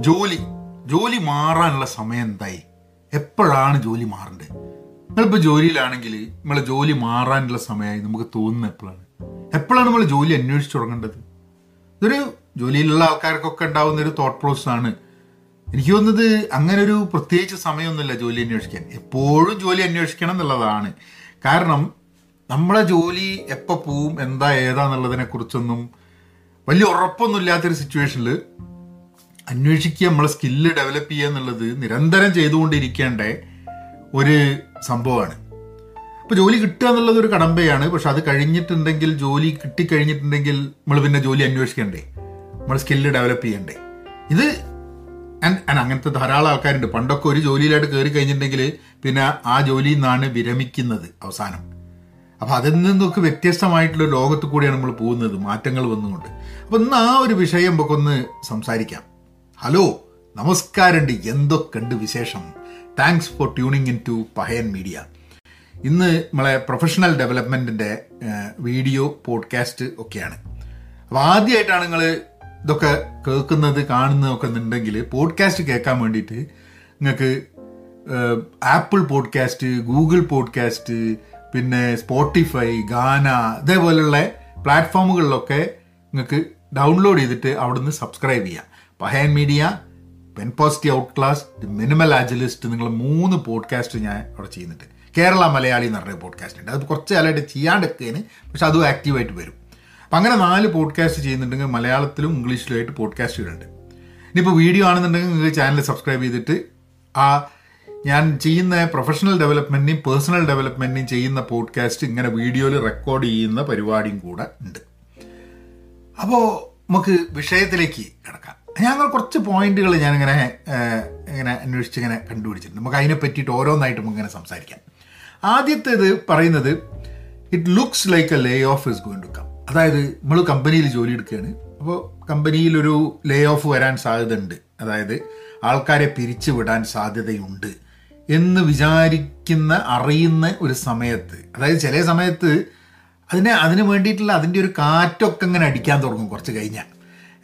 ജോലി ജോലി മാറാനുള്ള സമയം എന്തായി? എപ്പോഴാണ് ജോലി മാറേണ്ടത് നിങ്ങളിപ്പോൾ ജോലിയിലാണെങ്കിൽ നമ്മളെ ജോലി മാറാനുള്ള സമയമായി നമുക്ക് തോന്നുന്നത് എപ്പോഴാണ്? എപ്പോഴാണ് നമ്മൾ ജോലി അന്വേഷിച്ച് തുടങ്ങേണ്ടത്? ഇതൊരു ജോലിയിലുള്ള ആൾക്കാർക്കൊക്കെ ഉണ്ടാവുന്ന ഒരു തോട്ട് പ്രോസസ് ആണ്. എനിക്ക് തോന്നുന്നത് അങ്ങനെ ഒരു പ്രത്യേകിച്ച് സമയമൊന്നുമില്ല ജോലി അന്വേഷിക്കാൻ. എപ്പോഴും ജോലി അന്വേഷിക്കണം എന്നുള്ളതാണ്. കാരണം നമ്മളെ ജോലി എപ്പോൾ പോവും എന്താ ഏതാന്നുള്ളതിനെ കുറിച്ചൊന്നും വലിയ ഉറപ്പൊന്നും ഇല്ലാത്തൊരു സിറ്റുവേഷനിൽ അന്വേഷിക്കുക നമ്മളെ സ്കില്ല് ഡെവലപ്പ് ചെയ്യുക എന്നുള്ളത് നിരന്തരം ചെയ്തുകൊണ്ടിരിക്കേണ്ട ഒരു സംഭവമാണ്. അപ്പോൾ ജോലി കിട്ടുക എന്നുള്ളത് ഒരു കടമ്പയാണ്. പക്ഷെ അത് കഴിഞ്ഞിട്ടുണ്ടെങ്കിൽ ജോലി കിട്ടിക്കഴിഞ്ഞിട്ടുണ്ടെങ്കിൽ നമ്മൾ പിന്നെ ജോലി അന്വേഷിക്കണ്ടേ? നമ്മൾ സ്കില്ല് ഡെവലപ്പ് ചെയ്യണ്ടേ? ഇത് അങ്ങനത്തെ ധാരാളം ആൾക്കാരുണ്ട്. പണ്ടൊക്കെ ഒരു ജോലിയിലായിട്ട് കയറി കഴിഞ്ഞിട്ടുണ്ടെങ്കിൽ പിന്നെ ആ ജോലിയിൽ നിന്നാണ് വിരമിക്കുന്നത് അവസാനം. അപ്പോൾ അതിൽ നിന്നൊക്കെ വ്യത്യസ്തമായിട്ടുള്ള ലോകത്ത് കൂടിയാണ് നമ്മൾ പോകുന്നത്. മാറ്റങ്ങൾ വന്നുകൊണ്ട്. അപ്പോൾ ഇന്ന് ആ ഒരു വിഷയം നമുക്കൊന്ന് സംസാരിക്കാം. ഹലോ നമസ്കാരമുണ്ട്. എന്തൊക്കെയുണ്ട് വിശേഷം? Thanks for tuning in to Pahayan media ഇന്ന് നമ്മളെ പ്രൊഫഷണൽ ഡെവലപ്മെന്റിന്റെ വീഡിയോ പോഡ്കാസ്റ്റ് ഒക്കെയാണ്. അപ്പോൾ ആദ്യമായിട്ടാണ് നിങ്ങൾ ഇതൊക്കെ കേൾക്കുന്നത് കാണുന്നതൊക്കെ എന്നുണ്ടെങ്കിൽ പോഡ്കാസ്റ്റ് കേൾക്കാൻ വേണ്ടിയിട്ട് നിങ്ങൾക്ക് ആപ്പിൾ പോഡ്കാസ്റ്റ് ഗൂഗിൾ പോഡ്കാസ്റ്റ് പിന്നെ സ്പോട്ടിഫൈ ഗാന ഇതേപോലെയുള്ള പ്ലാറ്റ്ഫോമുകളിലൊക്കെ നിങ്ങൾക്ക് ഡൗൺലോഡ് ചെയ്തിട്ട് അവിടുന്ന് സബ്സ്ക്രൈബ് ചെയ്യാം. Pahayan media pen positive out class the minimal ആജലിസ്റ്റ് നിങ്ങൾ മൂന്ന് പോഡ്കാസ്റ്റ് ഞാൻ അവിടെ ചെയ്യുന്നുണ്ട്. കേരള മലയാളി എന്ന് പറഞ്ഞ പോഡ്കാസ്റ്റ് ഉണ്ട്. അത് കുറച്ച് കാലമായിട്ട് ചെയ്യാണ്ടിരിക്കുകയാണ് പക്ഷെ അതും ആക്റ്റീവായിട്ട് വരും. അപ്പം അങ്ങനെ നാല് പോഡ്കാസ്റ്റ് ചെയ്യുന്നുണ്ടെങ്കിൽ മലയാളത്തിലും ഇംഗ്ലീഷിലുമായിട്ട് പോഡ്കാസ്റ്റുകളുണ്ട് ഇനിയിപ്പോൾ വീഡിയോ ആണെന്നുണ്ടെങ്കിൽ നിങ്ങൾ ചാനൽ സബ്സ്ക്രൈബ് ചെയ്തിട്ട് ആ ഞാൻ ചെയ്യുന്ന പ്രൊഫഷണൽ ഡെവലപ്മെന്റിനെയും പേഴ്സണൽ ഡെവലപ്മെന്റിനെയും ചെയ്യുന്ന പോഡ്കാസ്റ്റ് ഇങ്ങനെ വീഡിയോയിൽ റെക്കോർഡ് ചെയ്യുന്ന പരിപാടിയും കൂടെ ഉണ്ട്. അപ്പോൾ നമുക്ക് വിഷയത്തിലേക്ക് കിടക്കാം. ഞങ്ങൾ കുറച്ച് പോയിന്റുകൾ ഞാനിങ്ങനെ ഇങ്ങനെ അന്വേഷിച്ച് ഇങ്ങനെ കണ്ടുപിടിച്ചിട്ടുണ്ട്. നമുക്ക് അതിനെ പറ്റിയിട്ട് ഓരോന്നായിട്ട് നമുക്ക് ഇങ്ങനെ സംസാരിക്കാം. ആദ്യത്തേത് പറയുന്നത് it looks like a layoff is goin to come അതായത് നമ്മൾ കമ്പനിയിൽ ജോലി എടുക്കുകയാണ്. അപ്പോൾ കമ്പനിയിലൊരു ലേ ഓഫ് വരാൻ സാധ്യതയുണ്ട്. അതായത് ആൾക്കാരെ പിരിച്ചു വിടാൻ സാധ്യതയുണ്ട് എന്ന് വിചാരിക്കുന്ന അറിയുന്ന ഒരു സമയത്ത് അതായത് ചില സമയത്ത് അതിനെ അതിന് വേണ്ടിയിട്ടുള്ള അതിന്റെ ഒരു കാറ്റൊക്കെ ഇങ്ങനെ അടിക്കാൻ തുടങ്ങും കുറച്ച് കഴിഞ്ഞാൽ.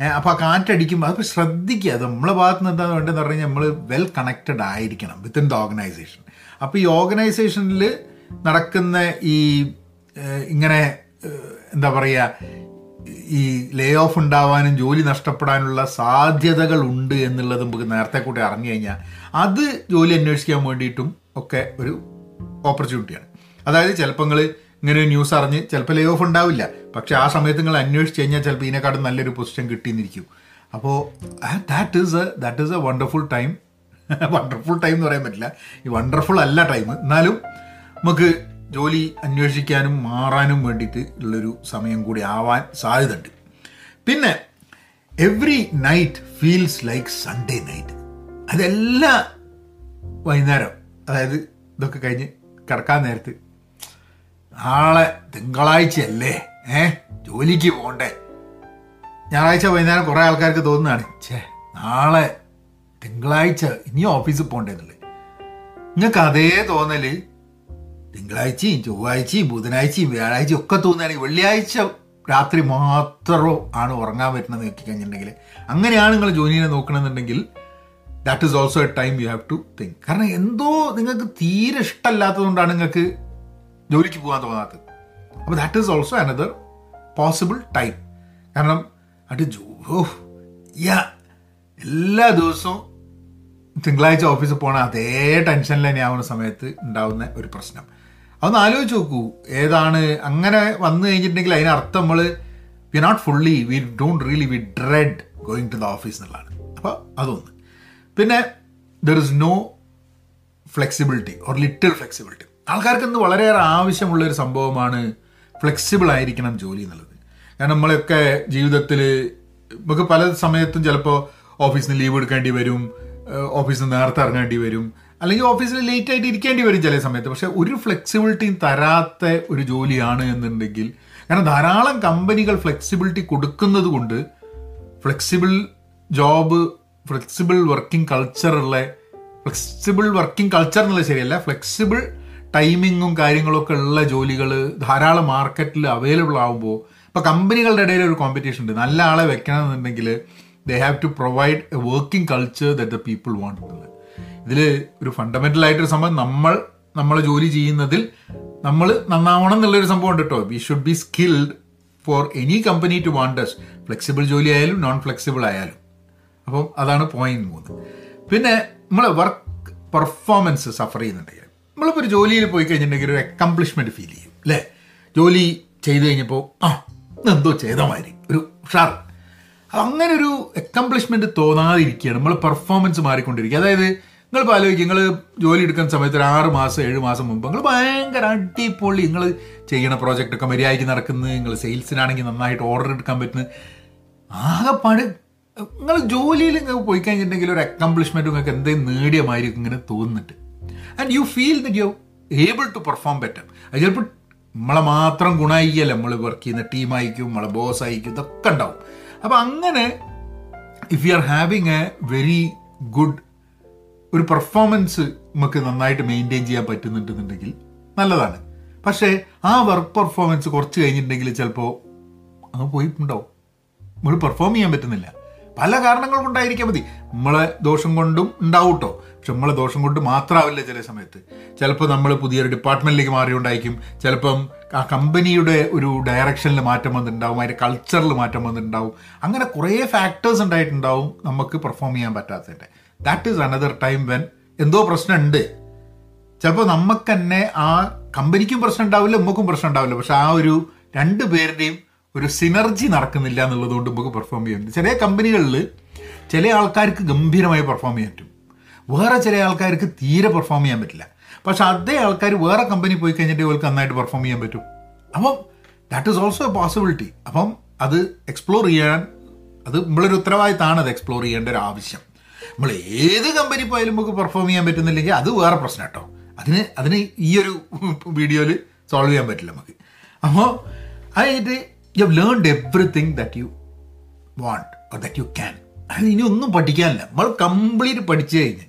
അപ്പോൾ ആ കാറ്റടിക്കുമ്പോൾ അതൊക്കെ ശ്രദ്ധിക്കുക. അത് നമ്മളെ ഭാഗത്ത് നിന്ന് എന്താ വേണ്ടതെന്ന് പറഞ്ഞു കഴിഞ്ഞാൽ നമ്മൾ വെൽ കണക്റ്റഡ് ആയിരിക്കണം വിത്തിൻ ദ ഓർഗനൈസേഷൻ അപ്പോൾ ഈ ഓർഗനൈസേഷനിൽ നടക്കുന്ന ഈ ഇങ്ങനെ എന്താ പറയുക ഈ ലേ ഓഫ് ഉണ്ടാവാനും ജോലി നഷ്ടപ്പെടാനുള്ള സാധ്യതകൾ ഉണ്ട് എന്നുള്ളത് നമുക്ക് നേരത്തെ കൂടി അറിഞ്ഞു കഴിഞ്ഞാൽ അത് ജോലി അന്വേഷിക്കാൻ വേണ്ടിയിട്ടും ഒക്കെ ഒരു ഓപ്പർച്യൂണിറ്റിയാണ് അതായത് ചിലപ്പോൾ നിങ്ങൾ ഇങ്ങനെ ഒരു ന്യൂസ് അറിഞ്ഞ് ചിലപ്പോൾ ലേ ഓഫ് ഉണ്ടാവില്ല. പക്ഷേ ആ സമയത്ത് നിങ്ങൾ അന്വേഷിച്ച് കഴിഞ്ഞാൽ ചിലപ്പോൾ ഇതിനെക്കാട്ടും നല്ലൊരു പൊസിഷൻ കിട്ടിയെന്നിരിക്കും. അപ്പോൾ that is a that is a wonderful time wonderful time എന്ന് പറയാൻ പറ്റില്ല. ഈ വണ്ടർഫുൾ അല്ല ടൈം എന്നാലും നമുക്ക് ജോലി അന്വേഷിക്കാനും മാറാനും വേണ്ടിയിട്ട് ഉള്ളൊരു സമയം കൂടി ആവാൻ സാധ്യതയുണ്ട്. പിന്നെ every night feels like Sunday night അതെല്ലാ വൈകുന്നേരം അതായത് ഇതൊക്കെ കഴിഞ്ഞ് കിടക്കാൻ നേരത്ത് നാളെ തിങ്കളാഴ്ചയല്ലേ? ഏ? ജോലിക്ക് പോകണ്ടേ ഞായറാഴ്ച വൈകുന്നേരം കുറേ ആൾക്കാർക്ക് തോന്നുന്നതാണ്. ഛേ നാളെ തിങ്കളാഴ്ച ഇനിയും ഓഫീസിൽ പോകണ്ടേന്നുള്ളത് നിങ്ങൾക്ക് അതേ തോന്നൽ തിങ്കളാഴ്ചയും ചൊവ്വാഴ്ചയും ബുധനാഴ്ചയും വ്യാഴാഴ്ചയും ഒക്കെ തോന്നുകയാണെങ്കിൽ വെള്ളിയാഴ്ച രാത്രി മാത്രം ആണ് ഉറങ്ങാൻ പറ്റുന്നത് നോക്കി കഴിഞ്ഞിട്ടുണ്ടെങ്കിൽ അങ്ങനെയാണ് നിങ്ങൾ ജോലിനെ നോക്കണമെന്നുണ്ടെങ്കിൽ that is also a time you have to think കാരണം എന്തോ നിങ്ങൾക്ക് തീരെ ഇഷ്ടമല്ലാത്തതുകൊണ്ടാണ് നിങ്ങൾക്ക് ജോലിക്ക് പോകാൻ തോന്നാത്തത്. അപ്പോൾ that is also another possible time കാരണം അത് ജോ യാ എല്ലാ ദിവസവും തിങ്കളാഴ്ച ഓഫീസിൽ പോകണ അതേ ടെൻഷനിൽ തന്നെ ആവുന്ന സമയത്ത് ഉണ്ടാവുന്ന ഒരു പ്രശ്നം. അതൊന്ന് ആലോചിച്ച് നോക്കൂ. ഏതാണ് അങ്ങനെ വന്നു കഴിഞ്ഞിട്ടുണ്ടെങ്കിൽ അതിനർത്ഥം നമ്മൾ we not fully we don't really we dread going to the office എന്നുള്ളതാണ്. അപ്പോൾ അതൊന്ന്. പിന്നെ there is no flexibility or little flexibility ആൾക്കാർക്ക് ഇന്ന് വളരെയേറെ ആവശ്യമുള്ള ഒരു സംഭവമാണ് ഫ്ലെക്സിബിൾ ആയിരിക്കണം ജോലി എന്നുള്ളത്. കാരണം നമ്മളൊക്കെ ജീവിതത്തിൽ നമുക്ക് പല സമയത്തും ചിലപ്പോൾ ഓഫീസിൽ ലീവ് എടുക്കേണ്ടി വരും ഓഫീസിൽ നിന്ന് നേരത്തെ ഇറങ്ങേണ്ടി വരും അല്ലെങ്കിൽ ഓഫീസിൽ ലേറ്റ് ആയിട്ട് ഇരിക്കേണ്ടി വരും ചില സമയത്ത്. പക്ഷേ ഒരു ഫ്ലെക്സിബിലിറ്റിയും തരാത്ത ഒരു ജോലിയാണ് എന്നുണ്ടെങ്കിൽ കാരണം ധാരാളം കമ്പനികൾ ഫ്ലെക്സിബിലിറ്റി കൊടുക്കുന്നത് കൊണ്ട് ഫ്ലെക്സിബിൾ ജോബ് ഫ്ലെക്സിബിൾ വർക്കിംഗ് കൾച്ചറുള്ള ഫ്ലെക്സിബിൾ വർക്കിംഗ് കൾച്ചർ എന്നുള്ളത് ശരിയല്ല ഫ്ലെക്സിബിൾ ടൈമിങ്ങും കാര്യങ്ങളൊക്കെ ഉള്ള ജോലികൾ ധാരാളം മാർക്കറ്റിൽ അവൈലബിൾ ആകുമ്പോൾ ഇപ്പോൾ കമ്പനികളുടെ ഇടയിൽ ഒരു കോമ്പറ്റീഷൻ ഉണ്ട്. നല്ല ആളെ വെക്കണമെന്നുണ്ടെങ്കിൽ they have to provide a working culture that the people want എന്നുള്ളത്. ഇതിൽ ഒരു ഫണ്ടമെന്റൽ ആയിട്ടൊരു സംഭവം നമ്മൾ നമ്മളെ ജോലി ചെയ്യുന്നതിൽ നമ്മൾ നന്നാവണം എന്നുള്ളൊരു സംഭവം ഉണ്ട് കേട്ടോ we should be skilled for any company to want us flexible ജോലി ആയാലും നോൺ ഫ്ലെക്സിബിൾ ആയാലും. അപ്പം അതാണ് പോയിന്റ് മൂന്ന്. പിന്നെ നമ്മളെ വർക്ക് പെർഫോമൻസ് സഫർ ചെയ്യുന്നുണ്ടെങ്കിൽ നമ്മളിപ്പോൾ ഒരു ജോലിയിൽ പോയി കഴിഞ്ഞിട്ടുണ്ടെങ്കിൽ ഒരു അക്കംപ്ലിഷ്മെന്റ് ഫീൽ ചെയ്യും അല്ലേ? ജോലി ചെയ്തു കഴിഞ്ഞപ്പോൾ ആ എന്തോ ചെയ്ത മാതിരി ഒരു ഉഷാർ അങ്ങനെ ഒരു അക്കംപ്ലിഷ്മെന്റ് തോന്നാതിരിക്കുകയാണ്. നമ്മൾ പെർഫോമൻസ് മാറിക്കൊണ്ടിരിക്കുക. അതായത് നിങ്ങൾ ആലോചിക്കുക നിങ്ങൾ ജോലി എടുക്കുന്ന സമയത്ത് ഒരു ആറ് മാസം ഏഴ് മാസം മുമ്പ് നിങ്ങൾ ഭയങ്കര അടിപൊളി നിങ്ങൾ ചെയ്യണ പ്രോജക്റ്റൊക്കെ മര്യാദയ്ക്ക് നടക്കുന്നത് നിങ്ങൾ സെയിൽസിനാണെങ്കിൽ നന്നായിട്ട് ഓർഡർ എടുക്കാൻ പറ്റുന്നത് ആകെപ്പാട് നിങ്ങൾ ജോലിയിൽ പോയി കഴിഞ്ഞിട്ടുണ്ടെങ്കിൽ ഒരു അക്കംപ്ലിഷ്മെന്റ് നിങ്ങൾക്ക് എന്തെങ്കിലും നേടിയ ഇങ്ങനെ തോന്നുന്നുണ്ട്. And you feel that you able to perform better അത് ചിലപ്പോൾ നമ്മളെ മാത്രം ഗുണമായിക്കല്ല നമ്മൾ വർക്ക് ചെയ്യുന്ന ടീമായിരിക്കും നമ്മളെ ബോസ് ആയിരിക്കും ഇതൊക്കെ ഉണ്ടാവും. അപ്പം അങ്ങനെ if you are having a very good ഒരു പെർഫോമൻസ് നമുക്ക് നന്നായിട്ട് മെയിന്റെയിൻ ചെയ്യാൻ പറ്റുന്നുണ്ടെന്നുണ്ടെങ്കിൽ നല്ലതാണ്. പക്ഷേ ആ വർക്ക് പെർഫോമൻസ് കുറച്ച് കഴിഞ്ഞിട്ടുണ്ടെങ്കിൽ ചിലപ്പോൾ അങ്ങ് പോയിട്ടുണ്ടാവും. നമ്മൾ പെർഫോം ചെയ്യാൻ പറ്റുന്നില്ല. പല കാരണങ്ങൾ കൊണ്ടായിരിക്കാം മതി. നമ്മളെ ദോഷം കൊണ്ടും ഉണ്ടാവും കേട്ടോ പക്ഷെ നമ്മളെ ദോഷം കൊണ്ട് മാത്രമാവില്ല ചില സമയത്ത്. ചിലപ്പോൾ നമ്മൾ പുതിയൊരു ഡിപ്പാർട്ട്മെന്റിലേക്ക് മാറിയുണ്ടായിരിക്കും. ചിലപ്പം ആ കമ്പനിയുടെ ഒരു ഡയറക്ഷനിൽ മാറ്റം വന്നിട്ടുണ്ടാവും. അതിന്റെ കൾച്ചറിൽ മാറ്റം വന്നിട്ടുണ്ടാവും. അങ്ങനെ കുറേ ഫാക്ടേഴ്സ് ഉണ്ടായിട്ടുണ്ടാവും നമുക്ക് പെർഫോം ചെയ്യാൻ പറ്റാത്തതിന്റെ that is another time when എന്തോ പ്രശ്നമുണ്ട്. ചിലപ്പോൾ നമുക്ക് തന്നെ ആ കമ്പനിക്കും പ്രശ്നം ഉണ്ടാവില്ല നമുക്കും പ്രശ്നം ഉണ്ടാവില്ല. പക്ഷെ ആ ഒരു രണ്ട് പേരുടെയും ഒരു സിനർജി നടക്കുന്നില്ല എന്നുള്ളത് കൊണ്ട് നമുക്ക് പെർഫോം ചെയ്യാൻ പറ്റും. ചില കമ്പനികളിൽ ചില ആൾക്കാർക്ക് ഗംഭീരമായി പെർഫോം ചെയ്യാൻ പറ്റും. വേറെ ചില ആൾക്കാർക്ക് തീരെ പെർഫോം ചെയ്യാൻ പറ്റില്ല. പക്ഷെ അതേ ആൾക്കാർ വേറെ കമ്പനി പോയി കഴിഞ്ഞിട്ട് ഇവർക്ക് നന്നായിട്ട് പെർഫോം ചെയ്യാൻ പറ്റും. അപ്പം that is also a possibility അപ്പം അത് എക്സ്പ്ലോർ ചെയ്യാൻ അത് നമ്മളൊരു ഉത്തരവാദിത്തമാണ് അത് എക്സ്പ്ലോർ ചെയ്യേണ്ട ഒരു ആവശ്യം. നമ്മൾ ഏത് കമ്പനി പോയാലും നമുക്ക് പെർഫോം ചെയ്യാൻ പറ്റുന്നില്ലെങ്കിൽ അത് വേറെ പ്രശ്നം കേട്ടോ. അതിന് അതിന് ഈ ഒരു വീഡിയോയിൽ സോൾവ് ചെയ്യാൻ പറ്റില്ല നമുക്ക്. അപ്പോൾ അത് കഴിഞ്ഞിട്ട് you have learned everything that you want or that you can അത് ഇനി ഒന്നും പഠിക്കാനില്ല. നമ്മൾ കംപ്ലീറ്റ് പഠിച്ചു കഴിഞ്ഞ്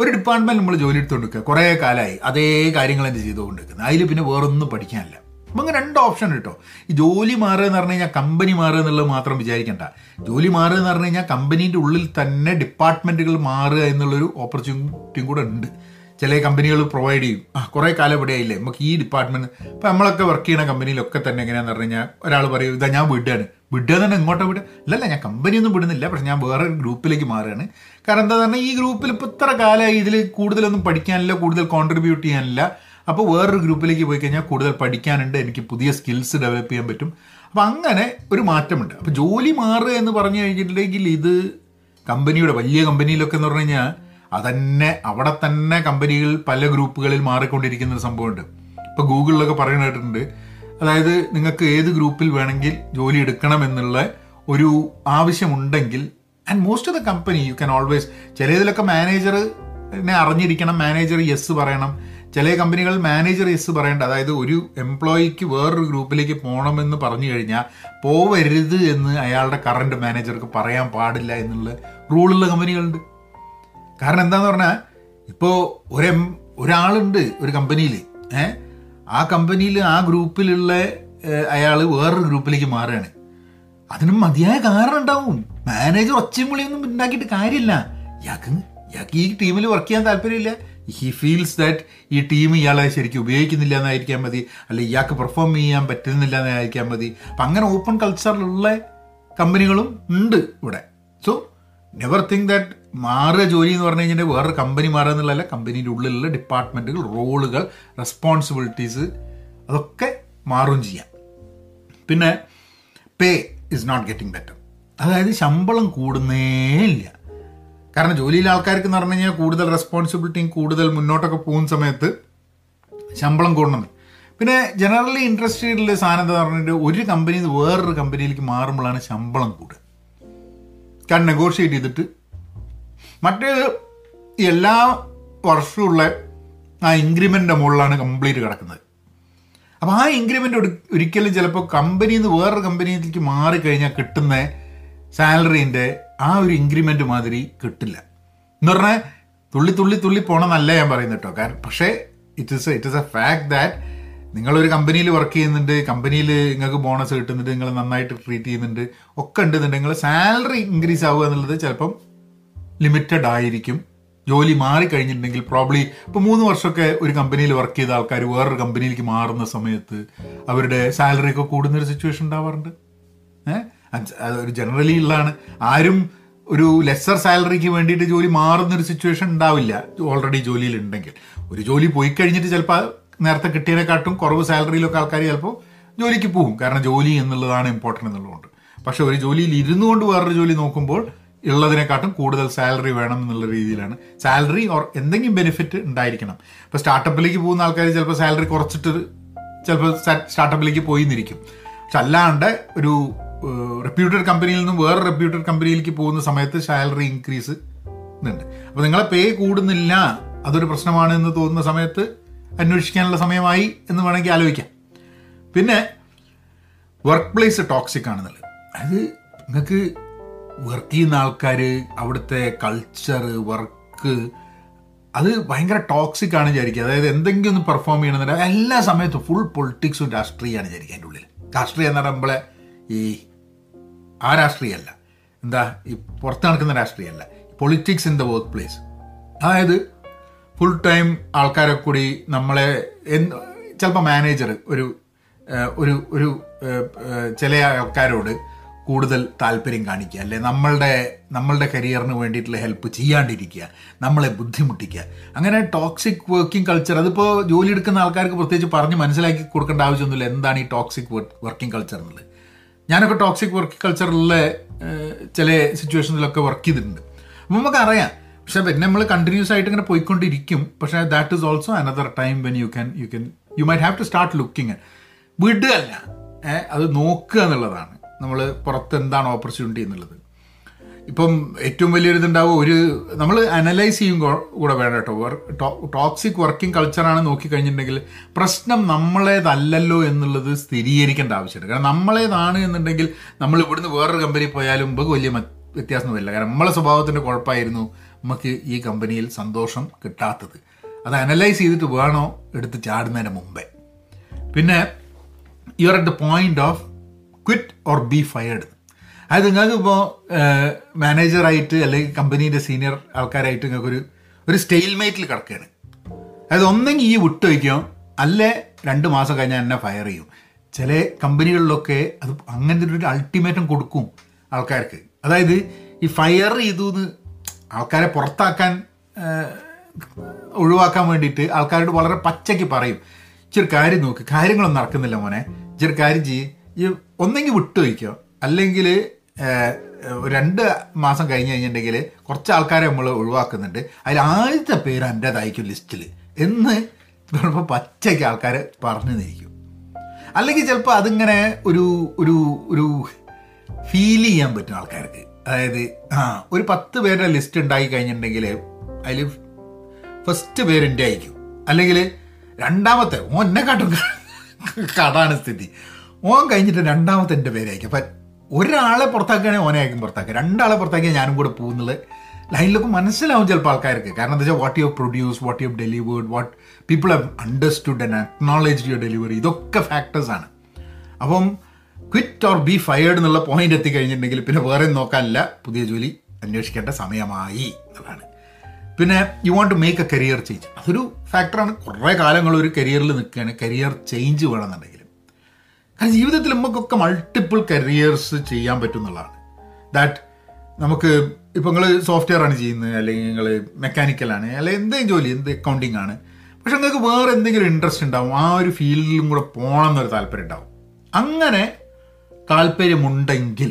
ഒരു ഡിപ്പാർട്ട്മെന്റ് നമ്മൾ ജോലി എടുത്തുകൊണ്ടിരിക്കുക കുറേ കാലമായി അതേ കാര്യങ്ങൾ തന്നെ ചെയ്തുകൊണ്ടിരിക്കുന്നത് അതിൽ പിന്നെ വേറൊന്നും പഠിക്കാനില്ല. അപ്പം അങ്ങനെ രണ്ട് ഓപ്ഷൻ കിട്ടോ ഈ ജോലി മാറുക എന്ന് പറഞ്ഞു കഴിഞ്ഞാൽ കമ്പനി മാറുക എന്നുള്ളത് മാത്രം വിചാരിക്കണ്ട. ജോലി മാറുക എന്ന് പറഞ്ഞു കഴിഞ്ഞാൽ കമ്പനീന്റെ ഉള്ളിൽ തന്നെ ഡിപ്പാർട്ട്മെന്റുകൾ മാറുക എന്നുള്ളൊരു ഓപ്പർച്യൂണിറ്റിയും കൂടെ ഉണ്ട്. ചില കമ്പനികൾ പ്രൊവൈഡ് ചെയ്യും. കുറേ കാലം ഇവിടെ ആയില്ലേ നമുക്ക് ഈ ഡിപ്പാർട്ട്മെന്റ് ഇപ്പം നമ്മളൊക്കെ വർക്ക് ചെയ്യുന്ന കമ്പനിയിലൊക്കെ തന്നെ എങ്ങനെയാണെന്ന് പറഞ്ഞു കഴിഞ്ഞാൽ ഒരാൾ പറയും ഇതാ ഞാൻ വിടുകയാണ്. വിടുക തന്നെ ഇങ്ങോട്ട് വിടുക? അല്ലല്ല ഞാൻ കമ്പനിയൊന്നും വിടുന്നില്ല പക്ഷെ ഞാൻ വേറെ ഗ്രൂപ്പിലേക്ക് മാറുകയാണ്. കാരണം എന്താ പറഞ്ഞാൽ ഈ ഗ്രൂപ്പിൽ ഇപ്പോൾ ഇത്ര കാലമായി ഇതിൽ കൂടുതലൊന്നും പഠിക്കാനില്ല കൂടുതൽ കോൺട്രിബ്യൂട്ട് ചെയ്യാനില്ല. അപ്പോൾ വേറൊരു ഗ്രൂപ്പിലേക്ക് പോയി കഴിഞ്ഞാൽ കൂടുതൽ പഠിക്കാനുണ്ട് എനിക്ക് പുതിയ സ്കിൽസ് ഡെവലപ്പ് ചെയ്യാൻ പറ്റും. അപ്പം അങ്ങനെ ഒരു മാറ്റമുണ്ട്. അപ്പോൾ ജോലി മാറുക എന്ന് പറഞ്ഞു കഴിഞ്ഞിട്ടുണ്ടെങ്കിൽ ഇത് കമ്പനിയുടെ വലിയ കമ്പനിയിലൊക്കെ എന്ന് പറഞ്ഞു കഴിഞ്ഞാൽ അതന്നെ അവിടെ തന്നെ കമ്പനികൾ പല ഗ്രൂപ്പുകളിൽ മാറിക്കൊണ്ടിരിക്കുന്ന ഒരു സംഭവമുണ്ട്. ഇപ്പോൾ ഗൂഗിളിലൊക്കെ പറയുന്ന കേട്ടിട്ടുണ്ട് അതായത് നിങ്ങൾക്ക് ഏത് ഗ്രൂപ്പിൽ വേണമെങ്കിൽ ജോലി എടുക്കണം എന്നുള്ള ഒരു ആവശ്യമുണ്ടെങ്കിൽ and most of the company you can always ചിലതിലൊക്കെ മാനേജറിനെ അറിഞ്ഞിരിക്കണം മാനേജർ യെസ് പറയണം. ചില കമ്പനികൾ മാനേജർ യെസ് പറയേണ്ട. അതായത് ഒരു എംപ്ലോയിക്ക് വേറൊരു ഗ്രൂപ്പിലേക്ക് പോകണമെന്ന് പറഞ്ഞു കഴിഞ്ഞാൽ പോവരുത് എന്ന് അയാളുടെ കറണ്ട് മാനേജർക്ക് പറയാൻ പാടില്ല എന്നുള്ള റൂളുള്ള കമ്പനികളുണ്ട്. കാരണം എന്താന്ന് പറഞ്ഞാൽ ഇപ്പോൾ ഒരു ഒരാളുണ്ട് ഒരു കമ്പനിയിൽ ഏഹ് ആ കമ്പനിയിൽ ആ ഗ്രൂപ്പിലുള്ള അയാൾ വേറൊരു ഗ്രൂപ്പിലേക്ക് മാറുകയാണ്. അതിനും മതിയായ കാരണം ഉണ്ടാവും. മാനേജർ ഒച്ചയും വിളിയൊന്നും ഉണ്ടാക്കിയിട്ട് കാര്യമില്ല. ഇയാൾക്ക് ഇയാൾക്ക് ഈ ടീമിൽ വർക്ക് ചെയ്യാൻ താല്പര്യമില്ല. ഹി ഫീൽസ് ദാറ്റ് ഈ ടീം ഇയാളെ ശരിക്കും ഉപയോഗിക്കുന്നില്ല എന്നായിരിക്കാൻ മതി. അല്ലെ ഇയാൾക്ക് പെർഫോം ചെയ്യാൻ പറ്റുന്നില്ല എന്നായിരിക്കാൻ മതി. അപ്പം അങ്ങനെ ഓപ്പൺ കൾച്ചറിലുള്ള കമ്പനികളും ഉണ്ട് ഇവിടെ. സോ നെവർ തിങ്ക് ദാറ്റ് മാറുക ജോലി എന്ന് പറഞ്ഞു കഴിഞ്ഞാൽ വേറൊരു കമ്പനി മാറുക എന്നുള്ളതല്ല കമ്പനിയുടെ ഉള്ളിലുള്ള ഡിപ്പാർട്ട്മെന്റുകൾ റോളുകൾ റെസ്പോൺസിബിലിറ്റീസ് അതൊക്കെ മാറും ചെയ്യാം. പിന്നെ pay is not getting better അതായത് ശമ്പളം കൂടുന്നേ ഇല്ല. കാരണം ജോലിയിലെ ആൾക്കാർക്ക് എന്ന് പറഞ്ഞു കഴിഞ്ഞാൽ കൂടുതൽ റെസ്പോൺസിബിലിറ്റിയും കൂടുതൽ മുന്നോട്ടൊക്കെ പോകുന്ന സമയത്ത് ശമ്പളം കൂടണം. പിന്നെ ജനറലി ഇൻട്രസ്റ്റഡ് സാധനം എന്താ പറഞ്ഞിട്ട് ഒരു കമ്പനിയിൽ നിന്ന് വേറൊരു കമ്പനിയിലേക്ക് മാറുമ്പോഴാണ് ശമ്പളം കൂടുക. കാരണം നെഗോഷിയേറ്റ് ചെയ്തിട്ട് മറ്റേത് എല്ലാ വർഷമുള്ള ആ ഇൻക്രിമെന്റിന്റെ മുകളിലാണ് കംപ്ലീറ്റ് കിടക്കുന്നത്. അപ്പോൾ ആ ഇൻക്രിമെന്റ് ഒരിക്കലും ചിലപ്പോൾ കമ്പനിയിൽ നിന്ന് വേറൊരു കമ്പനിയിലേക്ക് മാറിക്കഴിഞ്ഞാൽ കിട്ടുന്ന സാലറീന്റെ ആ ഒരു ഇൻക്രിമെന്റ് മാതിരി കിട്ടില്ല. എന്ന് പറഞ്ഞാൽ തുള്ളി തുള്ളി തുള്ളി പോകണമെന്നല്ല ഞാൻ പറയുന്നത് കേട്ടോ. കാരണം പക്ഷേ it is it is a fact that നിങ്ങളൊരു കമ്പനിയിൽ വർക്ക് ചെയ്യുന്നുണ്ട് കമ്പനിയിൽ നിങ്ങൾക്ക് ബോണസ് കിട്ടുന്നുണ്ട് നിങ്ങൾ നന്നായിട്ട് ട്രീറ്റ് ചെയ്യുന്നുണ്ട് ഒക്കെ ഉണ്ടെന്നുണ്ട് നിങ്ങൾ സാലറി ഇൻക്രീസ് ആവുക എന്നുള്ളത് ചിലപ്പം ലിമിറ്റഡ് ആയിരിക്കും. ജോലി മാറിക്കഴിഞ്ഞിട്ടുണ്ടെങ്കിൽ പ്രോബ്ലി ഇപ്പോൾ മൂന്ന് വർഷമൊക്കെ ഒരു കമ്പനിയിൽ വർക്ക് ചെയ്ത ആൾക്കാർ വേറൊരു കമ്പനിയിലേക്ക് മാറുന്ന സമയത്ത് അവരുടെ സാലറി ഒക്കെ കൂടുന്നൊരു സിറ്റുവേഷൻ ഉണ്ടാവാറുണ്ട്. ഏഹ് ഒരു ജനറലി ഉള്ളതാണ്. ആരും ഒരു ലെസർ സാലറിക്ക് വേണ്ടിയിട്ട് ജോലി മാറുന്നൊരു സിറ്റുവേഷൻ ഉണ്ടാവില്ല. ഓൾറെഡി ജോലിയിൽ ഉണ്ടെങ്കിൽ. ഒരു ജോലി പോയി കഴിഞ്ഞിട്ട് ചിലപ്പോൾ നേരത്തെ കിട്ടിയതിനെക്കാട്ടും കുറവ് സാലറിയിലൊക്കെ ആൾക്കാർ ചിലപ്പോൾ ജോലിക്ക് പോകും. കാരണം ജോലി എന്നുള്ളതാണ് ഇമ്പോർട്ടന്റ് എന്നുള്ളതുകൊണ്ട്. പക്ഷെ ഒരു ജോലിയിൽ ഇരുന്നു കൊണ്ട് വേറൊരു ജോലി നോക്കുമ്പോൾ ഉള്ളതിനെക്കാട്ടും കൂടുതൽ സാലറി വേണം എന്നുള്ള രീതിയിലാണ്. സാലറി ഓർ എന്തെങ്കിലും ബെനിഫിറ്റ് ഉണ്ടായിരിക്കണം. ഇപ്പോൾ സ്റ്റാർട്ടപ്പിലേക്ക് പോകുന്ന ആൾക്കാർ ചിലപ്പോൾ സാലറി കുറച്ചിട്ട് ചിലപ്പോൾ സ്റ്റാർട്ടപ്പിലേക്ക് പോയി എന്നിരിക്കും പക്ഷെ അല്ലാണ്ട് ഒരു റെപ്യൂട്ടഡ് കമ്പനിയിൽ നിന്നും വേറെ റെപ്യൂട്ടഡ് കമ്പനിയിലേക്ക് പോകുന്ന സമയത്ത് സാലറി ഇൻക്രീസ് ഉണ്ട് അപ്പോൾ നിങ്ങളെ പേ കൂടുന്നില്ല അതൊരു പ്രശ്നമാണ് എന്ന് തോന്നുന്ന സമയത്ത് അന്വേഷിക്കാനുള്ള സമയമായി എന്ന് വേണമെങ്കിൽ ആലോചിക്കാം. പിന്നെ വർക്ക് പ്ലേസ് ടോക്സിക് ആണെന്നുള്ളത്. അത് നിങ്ങൾക്ക് വർക്ക് ചെയ്യുന്ന ആൾക്കാർ അവിടുത്തെ കൾച്ചർ വർക്ക് അത് ഭയങ്കര ടോക്സിക് ആണ് വിചാരിക്കുക. അതായത് എന്തെങ്കിലും ഒന്ന് പെർഫോം ചെയ്യണമെന്നുണ്ടെങ്കിൽ എല്ലാ സമയത്തും ഫുൾ പൊളിറ്റിക്സും രാഷ്ട്രീയമാണ് വിചാരിക്കുക അതിന്റെ ഉള്ളിൽ രാഷ്ട്രീയം എന്ന് പറയുമ്പോൾ ഈ ആ രാഷ്ട്രീയമല്ല എന്താ ഈ പുറത്ത് നടക്കുന്ന രാഷ്ട്രീയമല്ല politics in the workplace അതായത് ഫുൾ ടൈം ആൾക്കാരെ കൂടി നമ്മളെ ചിലപ്പോൾ മാനേജർ ഒരു ഒരു ഒരു ചില ആൾക്കാരോട് കൂടുതൽ താല്പര്യം കാണിക്കുക. അല്ലെ നമ്മളുടെ നമ്മളുടെ കരിയറിന് വേണ്ടിയിട്ടുള്ള ഹെൽപ്പ് ചെയ്യാണ്ടിരിക്കുക. നമ്മളെ ബുദ്ധിമുട്ടിക്കുക. അങ്ങനെ ടോക്സിക് വർക്കിംഗ് കൾച്ചർ അതിപ്പോൾ ജോലി എടുക്കുന്ന ആൾക്കാർക്ക് പ്രത്യേകിച്ച് പറഞ്ഞ് മനസ്സിലാക്കി കൊടുക്കേണ്ട ആവശ്യമൊന്നുമില്ല. എന്താണ് ഈ ടോക്സിക് വർക്കിംഗ് കൾച്ചർ എന്നുള്ളത്? ഞാനൊക്കെ ടോക്സിക് വർക്കിംഗ് കൾച്ചറിലെ ചില സിറ്റുവേഷനിലൊക്കെ വർക്ക് ചെയ്തിട്ടുണ്ട്. അപ്പം നമുക്കറിയാം പക്ഷെ പിന്നെ നമ്മൾ കണ്ടിന്യൂസ് ആയിട്ട് ഇങ്ങനെ പോയിക്കൊണ്ടിരിക്കും. പക്ഷേ that is also another time when you can you can you might have to start looking വിടുകയല്ല. അത് നോക്കുക എന്നുള്ളതാണ്. നമ്മൾ പുറത്ത് എന്താണ് ഓപ്പർച്യൂണിറ്റി എന്നുള്ളത്. ഇപ്പം ഏറ്റവും വലിയൊരു ഇതുണ്ടാവും ഒരു നമ്മൾ അനലൈസ് ചെയ്യും കൂടെ വേണം കേട്ടോ. ടോക്സിക് വർക്കിംഗ് കൾച്ചറാണ് നോക്കിക്കഴിഞ്ഞിട്ടുണ്ടെങ്കിൽ പ്രശ്നം നമ്മളേതല്ലല്ലോ എന്നുള്ളത് സ്ഥിരീകരിക്കേണ്ട ആവശ്യമുണ്ട് കാരണം നമ്മളേതാണ് എന്നുണ്ടെങ്കിൽ നമ്മൾ ഇവിടുന്ന് വേറൊരു കമ്പനി പോയാലും ഇപ്പം വലിയ വ്യത്യാസമൊന്നുമില്ല കാരണം നമ്മളെ സ്വഭാവത്തിന്റെ കുഴപ്പമായിരുന്നു നമുക്ക് ഈ കമ്പനിയിൽ സന്തോഷം കിട്ടാത്തത്. അത് അനലൈസ് ചെയ്തിട്ട് വേണോ എടുത്ത് ചാടുന്നതിന് മുമ്പേ. പിന്നെ you are at the point of quit or be fired അതായത് നിങ്ങൾക്ക് ഇപ്പോൾ മാനേജറായിട്ട് അല്ലെങ്കിൽ കമ്പനീന്റെ സീനിയർ ആൾക്കാരായിട്ട് നിങ്ങൾക്കൊരു ഒരു സ്റ്റെയിൽമേറ്റിൽ കിടക്കുകയാണ് അതായത് ഒന്നെങ്കിൽ ഈ വിട്ട് വയ്ക്കും. അല്ലേ രണ്ട് മാസം കഴിഞ്ഞാൽ എന്നെ ഫയർ ചെയ്യും. ചില കമ്പനികളിലൊക്കെ അത് അങ്ങനത്തെ ഒരു അൾട്ടിമേറ്റം കൊടുക്കും ആൾക്കാർക്ക്. അതായത് ഈ ഫയർ ചെയ്തു എന്ന് ആൾക്കാരെ പുറത്താക്കാൻ ഒഴിവാക്കാൻ വേണ്ടിയിട്ട് ആൾക്കാരോട് വളരെ പച്ചയ്ക്ക് പറയും. ഇച്ചിരി കാര്യം നോക്ക് കാര്യങ്ങളൊന്നും നടക്കുന്നില്ല മോനെ. ഇച്ചിരി കാര്യം ചെയ്യ്. ഈ ഒന്നെങ്കിൽ വിട്ടു വയ്ക്കോ അല്ലെങ്കിൽ രണ്ട് മാസം കഴിഞ്ഞ് കഴിഞ്ഞിട്ടുണ്ടെങ്കിൽ കുറച്ച് ആൾക്കാരെ നമ്മൾ ഒഴിവാക്കുന്നുണ്ട്. അതിൽ ആദ്യത്തെ പേര് എന്റേതായിരിക്കും ലിസ്റ്റിൽ എന്ന് ചിലപ്പോൾ പച്ചയ്ക്ക് ആൾക്കാർ പറഞ്ഞു നിൽക്കും അല്ലെങ്കിൽ ചിലപ്പോൾ അതിങ്ങനെ ഒരു ഒരു ഒരു ഫീൽ ചെയ്യാൻ പറ്റുന്ന ആൾക്കാർക്ക്. അതായത് ആ ഒരു പത്ത് പേരുടെ ലിസ്റ്റ് ഉണ്ടായി കഴിഞ്ഞിട്ടുണ്ടെങ്കിൽ അതിൽ ഫസ്റ്റ് പേരെന്റെ ആയിരിക്കും. അല്ലെങ്കിൽ രണ്ടാമത്തെ ഓൻ എന്നെ കാട്ടും. കടാണ് സ്ഥിതി. ഓൻ കഴിഞ്ഞിട്ട് രണ്ടാമത്തെ എന്റെ പേരായിരിക്കും. അപ്പം ഒരാളെ പുറത്താക്കുകയാണെങ്കിൽ ഓനെ ആയിരിക്കും പുറത്താക്കുക. രണ്ടാളെ പുറത്താക്കിയാൽ ഞാനും കൂടെ പോകുന്നത് ലൈനിലൊക്കെ മനസ്സിലാവും ചിലപ്പോൾ ആൾക്കാർക്ക്. കാരണം എന്താ വെച്ചാൽ what you produce what you delivered what people have understood and acknowledge your delivery ഇതൊക്കെ ഫാക്ടേഴ്സാണ് അപ്പം ക്വിറ്റ് ഓർ ബി ഫയേർഡ് എന്നുള്ള പോയിന്റ് എത്തിക്കഴിഞ്ഞിട്ടുണ്ടെങ്കിൽ പിന്നെ വേറെ നോക്കാനില്ല. പുതിയ ജോലി അന്വേഷിക്കേണ്ട സമയമായി എന്നുള്ളതാണ്. പിന്നെ you want to make a career change അതൊരു ഫാക്ടറാണ് കുറേ കാലങ്ങൾ ഒരു കരിയറിൽ നിൽക്കുകയാണ്. കരിയർ ചേഞ്ച് വേണമെന്നുണ്ടെങ്കിലും. കാരണം ജീവിതത്തിൽ നമുക്കൊക്കെ മൾട്ടിപ്പിൾ കരിയേഴ്സ് ചെയ്യാൻ പറ്റും എന്നുള്ളതാണ്. ദാറ്റ് നമുക്ക് ഇപ്പോൾ നിങ്ങൾ സോഫ്റ്റ്വെയർ ആണ് ചെയ്യുന്നത്. അല്ലെങ്കിൽ നിങ്ങൾ മെക്കാനിക്കലാണ് അല്ലെങ്കിൽ എന്തെങ്കിലും ജോലി എന്ത് അക്കൗണ്ടിങ് ആണ്. പക്ഷെ നിങ്ങൾക്ക് വേറെ എന്തെങ്കിലും ഇൻട്രസ്റ്റ് ഉണ്ടാവും. ആ ഒരു ഫീൽഡിലും കൂടെ പോകണം എന്നൊരു താല്പര്യം ഉണ്ടാവും. അങ്ങനെ താല്പര്യമുണ്ടെങ്കിൽ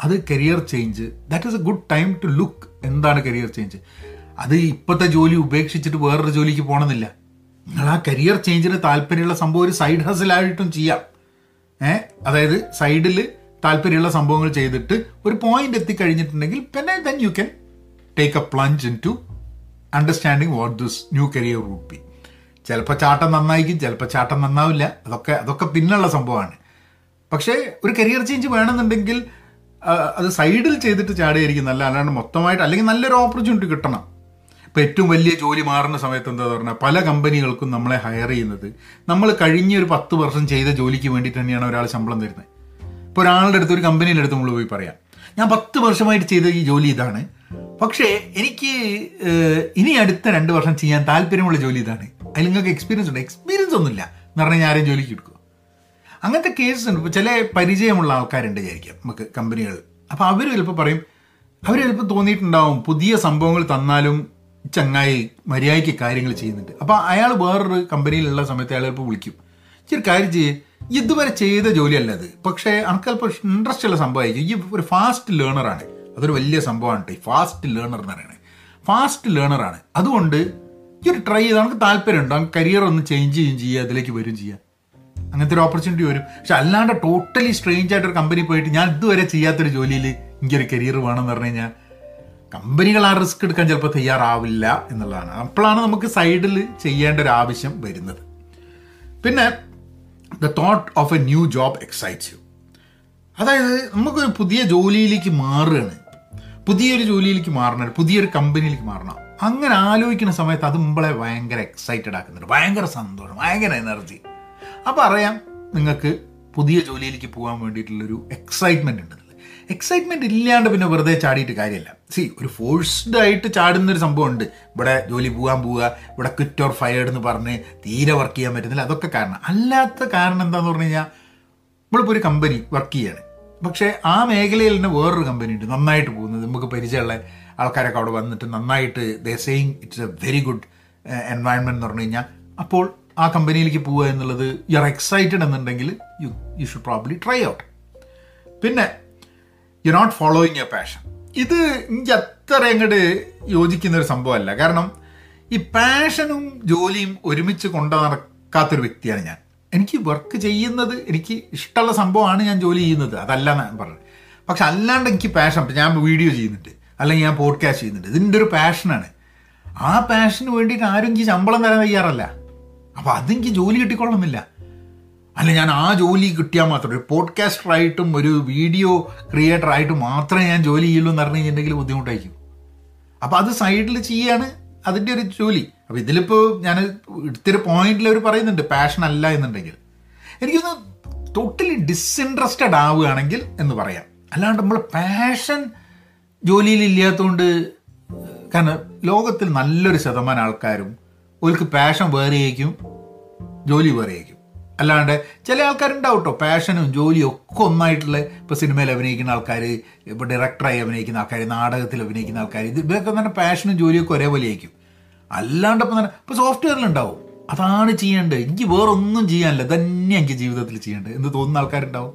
അത് career change that is a good time to look എന്താണ് കരിയർ ചേഞ്ച് അത് ഇപ്പോഴത്തെ ജോലി ഉപേക്ഷിച്ചിട്ട് വേറൊരു ജോലിക്ക് പോകണമെന്നില്ല നിങ്ങൾ ആ കരിയർ ചേഞ്ചിന് താല്പര്യമുള്ള സംഭവം ഒരു സൈഡ് ഹസിലായിട്ടും ചെയ്യാം. ഏ? അതായത് സൈഡിൽ താല്പര്യമുള്ള സംഭവങ്ങൾ ചെയ്തിട്ട് ഒരു പോയിന്റ് എത്തിക്കഴിഞ്ഞിട്ടുണ്ടെങ്കിൽ പിന്നെ then you can take a plunge into understanding what this new career route be ചിലപ്പോൾ ചാട്ടം നന്നായിരിക്കും ചിലപ്പോൾ ചാട്ടം നന്നാവില്ല. അതൊക്കെ അതൊക്കെ പിന്നുള്ള സംഭവമാണ്. പക്ഷേ ഒരു കരിയർ ചേഞ്ച് വേണമെന്നുണ്ടെങ്കിൽ അത് സൈഡിൽ ചെയ്തിട്ട് ചാടിയായിരിക്കും നല്ല അല്ലാണ്ട് മൊത്തമായിട്ട് അല്ലെങ്കിൽ നല്ലൊരു ഓപ്പർച്യൂണിറ്റി കിട്ടണം. ഇപ്പം ഏറ്റവും വലിയ ജോലി മാറുന്ന സമയത്ത് എന്താ പറഞ്ഞാൽ പല കമ്പനികൾക്കും നമ്മളെ ഹയർ ചെയ്യുന്നത്. നമ്മൾ കഴിഞ്ഞ ഒരു പത്ത് വർഷം ചെയ്ത ജോലിക്ക് വേണ്ടിയിട്ട് തന്നെയാണ് ഒരാൾ ശമ്പളം തരുന്നത്. ഇപ്പോൾ ഒരാളുടെ അടുത്ത് ഒരു കമ്പനിയുടെ അടുത്ത് നമ്മൾ പോയി പറയാം. ഞാൻ പത്ത് വർഷമായിട്ട് ചെയ്ത ഈ ജോലി ഇതാണ്. പക്ഷേ എനിക്ക് ഇനി അടുത്ത രണ്ട് വർഷം ചെയ്യാൻ താല്പര്യമുള്ള ജോലി ഇതാണ്. അതിൽ നിങ്ങൾക്ക് എക്സ്പീരിയൻസ് ഉണ്ട്. എക്സ്പീരിയൻസ് ഒന്നുമില്ല. എന്ന് പറഞ്ഞാൽ ആരെയും ജോലിക്ക് എടുക്കുക അങ്ങനത്തെ കേസസ് ഉണ്ട് ചില പരിചയമുള്ള ആൾക്കാരുണ്ട് വിചാരിക്കാം. നമുക്ക് കമ്പനികൾ അപ്പോൾ അവർ ചിലപ്പോൾ പറയും അവർ ചിലപ്പോൾ തോന്നിയിട്ടുണ്ടാവും പുതിയ സംഭവങ്ങൾ തന്നാലും ചങ്ങായി മര്യാദയ്ക്ക് കാര്യങ്ങൾ ചെയ്യുന്നുണ്ട്. അപ്പോൾ അയാൾ വേറൊരു കമ്പനിയിലുള്ള സമയത്ത് അയാൾ ചിലപ്പോൾ വിളിക്കും. ഇച്ചിരി കാര്യം ചെയ്യേ. ഇതുവരെ ചെയ്ത ജോലിയല്ല അത്. പക്ഷേ അനക്ക് ചിലപ്പോൾ ഇൻട്രസ്റ്റ് ഉള്ള സംഭവമായിരിക്കും. ഈ ഒരു ഫാസ്റ്റ് ലേണറാണ് അതൊരു വലിയ സംഭവമാണ് ഈ ഫാസ്റ്റ് ലേണർ എന്ന് പറയുന്നത് ഫാസ്റ്റ് ലേണറാണ് അതുകൊണ്ട് ഈ ഒരു ട്രൈ ചെയ്ത് നമുക്ക് താല്പര്യമുണ്ട്? നമുക്ക് കരിയർ ഒന്ന് ചേഞ്ച് ചെയ്യുകയും ചെയ്യുക അതിലേക്ക് വരും ചെയ്യുക. അങ്ങനത്തെ ഒരു ഓപ്പർച്യൂണിറ്റി വരും. പക്ഷെ അല്ലാണ്ട് ടോട്ടലി സ്ട്രേഞ്ച് ആയിട്ട് ഒരു കമ്പനി പോയിട്ട് ഞാൻ ഇതുവരെ ചെയ്യാത്തൊരു ജോലിയിൽ എനിക്കൊരു കരിയർ വേണമെന്ന് പറഞ്ഞു കഴിഞ്ഞാൽ കമ്പനികൾ ആ റിസ്ക് എടുക്കാൻ ചിലപ്പോൾ തയ്യാറാവില്ല എന്നുള്ളതാണ്. അപ്പോഴാണ് നമുക്ക് സൈഡിൽ ചെയ്യേണ്ട ഒരു ആവശ്യം വരുന്നത്. പിന്നെ the thought of a new job excites you അതായത് നമുക്കൊരു പുതിയ ജോലിയിലേക്ക് മാറുകയാണ്. പുതിയൊരു ജോലിയിലേക്ക് മാറണം പുതിയൊരു കമ്പനിയിലേക്ക് മാറണം. അങ്ങനെ ആലോചിക്കുന്ന സമയത്ത് അത് മുമ്പളെ ഭയങ്കര എക്സൈറ്റഡ് ആക്കുന്നുണ്ട്. ഭയങ്കര സന്തോഷം ഭയങ്കര എനർജി അപ്പോൾ അറിയാം നിങ്ങൾക്ക് പുതിയ ജോലിയിലേക്ക് പോകാൻ വേണ്ടിയിട്ടുള്ളൊരു എക്സൈറ്റ്മെന്റ് ഉണ്ട് എക്സൈറ്റ്മെന്റ് ഇല്ലാണ്ട് പിന്നെ വെറുതെ ചാടിയിട്ട് കാര്യമല്ല സി ഒരു ഫോഴ്സ്ഡ് ആയിട്ട് ചാടുന്നൊരു സംഭവം ഉണ്ട് ഇവിടെ ജോലി പോകാൻ പോവുക ഇവിടെ ക്വിറ്റ് ഓർ ഫയർഡ് എന്ന് പറഞ്ഞ് തീരെ വർക്ക് ചെയ്യാൻ പറ്റുന്നില്ല. അതൊക്കെ കാരണം. അല്ലാത്ത കാരണം എന്താണെന്ന് പറഞ്ഞു കഴിഞ്ഞാൽ നമ്മളിപ്പോൾ ഒരു കമ്പനി വർക്ക് ചെയ്യാണ്. പക്ഷേ ആ മേഖലയിൽ തന്നെ വേറൊരു കമ്പനി ഉണ്ട്. നന്നായിട്ട് പോകുന്നത്. നമുക്ക് പരിചയമുള്ള ആൾക്കാരൊക്കെ അവിടെ വന്നിട്ട് നന്നായിട്ട് the saying it's a very good environment എന്ന് പറഞ്ഞു കഴിഞ്ഞാൽ അപ്പോൾ ആ കമ്പനിയിലേക്ക് പോവുക എന്നുള്ളത് യു ആർ എക്സൈറ്റഡ് എന്നുണ്ടെങ്കിൽ you you should probably try out പിന്നെ you not following your passion ഇത് എനിക്ക് അത്ര അങ്ങോട്ട് യോജിക്കുന്ന ഒരു സംഭവമല്ല. കാരണം ഈ പാഷനും ജോലിയും ഒരുമിച്ച് കൊണ്ടു നടക്കാത്തൊരു വ്യക്തിയാണ് ഞാൻ. എനിക്ക് വർക്ക് ചെയ്യുന്നത് എനിക്ക് ഇഷ്ടമുള്ള സംഭവമാണ് ഞാൻ ജോലി ചെയ്യുന്നത്. അതല്ല ഞാൻ പറഞ്ഞത്. പക്ഷെ അല്ലാണ്ട് എനിക്ക് പാഷൻ ഞാൻ വീഡിയോ ചെയ്യുന്നുണ്ട്. അല്ലെങ്കിൽ ഞാൻ പോഡ്കാസ്റ്റ് ചെയ്യുന്നുണ്ട്. ഇതിന്റെ ഒരു പാഷനാണ് ആ പാഷന് വേണ്ടിയിട്ട് ആരും എനിക്ക് ശമ്പളം തരാൻ തയ്യാറല്ല. അപ്പോൾ അതെനിക്ക് ജോലി കിട്ടിക്കൊള്ളണമെന്നില്ല അല്ല ഞാൻ ആ ജോലി കിട്ടിയാൽ മാത്രം ഒരു പോഡ്കാസ്റ്ററായിട്ടും ഒരു വീഡിയോ ക്രിയേറ്റർ ക്രിയേറ്ററായിട്ടും മാത്രമേ ഞാൻ ജോലി ചെയ്യുള്ളൂ എന്ന് പറഞ്ഞു കഴിഞ്ഞിട്ടുണ്ടെങ്കിൽ ബുദ്ധിമുട്ടായിരിക്കും. അപ്പോൾ അത് സൈഡിൽ ചെയ്യാണ് അതിന്റെ ഒരു ജോലി. അപ്പോൾ ഇതിലിപ്പോൾ ഞാൻ ഇത്തിരി പോയിന്റിൽ അവർ പറയുന്നുണ്ട് പാഷൻ അല്ല എന്നുണ്ടെങ്കിൽ. എനിക്കൊന്ന് ടോട്ടലി ഡിസ്ഇൻട്രസ്റ്റഡ് ആവുകയാണെങ്കിൽ എന്ന് പറയാം. അല്ലാണ്ട് നമ്മൾ പാഷൻ ജോലിയിൽ ഇല്ലാത്തതുകൊണ്ട് കാരണം ലോകത്തിൽ നല്ലൊരു ശതമാനം ആൾക്കാരും ഓർക്ക് പാഷൻ വേറെയായിരിക്കും ജോലി വേറെയായിരിക്കും അല്ലാണ്ട് ചില ആൾക്കാരുണ്ടാവും കേട്ടോ പാഷനും ജോലിയും ഒക്കെ ഒന്നായിട്ടുള്ള ഇപ്പോൾ സിനിമയിൽ അഭിനയിക്കുന്ന ആൾക്കാർ ഇപ്പോൾ ഡയറക്ടറായി അഭിനയിക്കുന്ന ആൾക്കാർ നാടകത്തിൽ അഭിനയിക്കുന്ന ആൾക്കാർ ഇത് ഇവരൊക്കെ തന്നെ പാഷനും ജോലിയൊക്കെ ഒരേപോലെ ആയിരിക്കും. അല്ലാണ്ട് ഇപ്പം തന്നെ ഇപ്പോൾ സോഫ്റ്റ്വെയറിലുണ്ടാവും അതാണ് ചെയ്യേണ്ടത്. എനിക്ക് വേറൊന്നും ചെയ്യാനില്ല. തന്നെ എനിക്ക് ജീവിതത്തിൽ ചെയ്യേണ്ടത്. എന്ന് തോന്നുന്ന ആൾക്കാരുണ്ടാവും.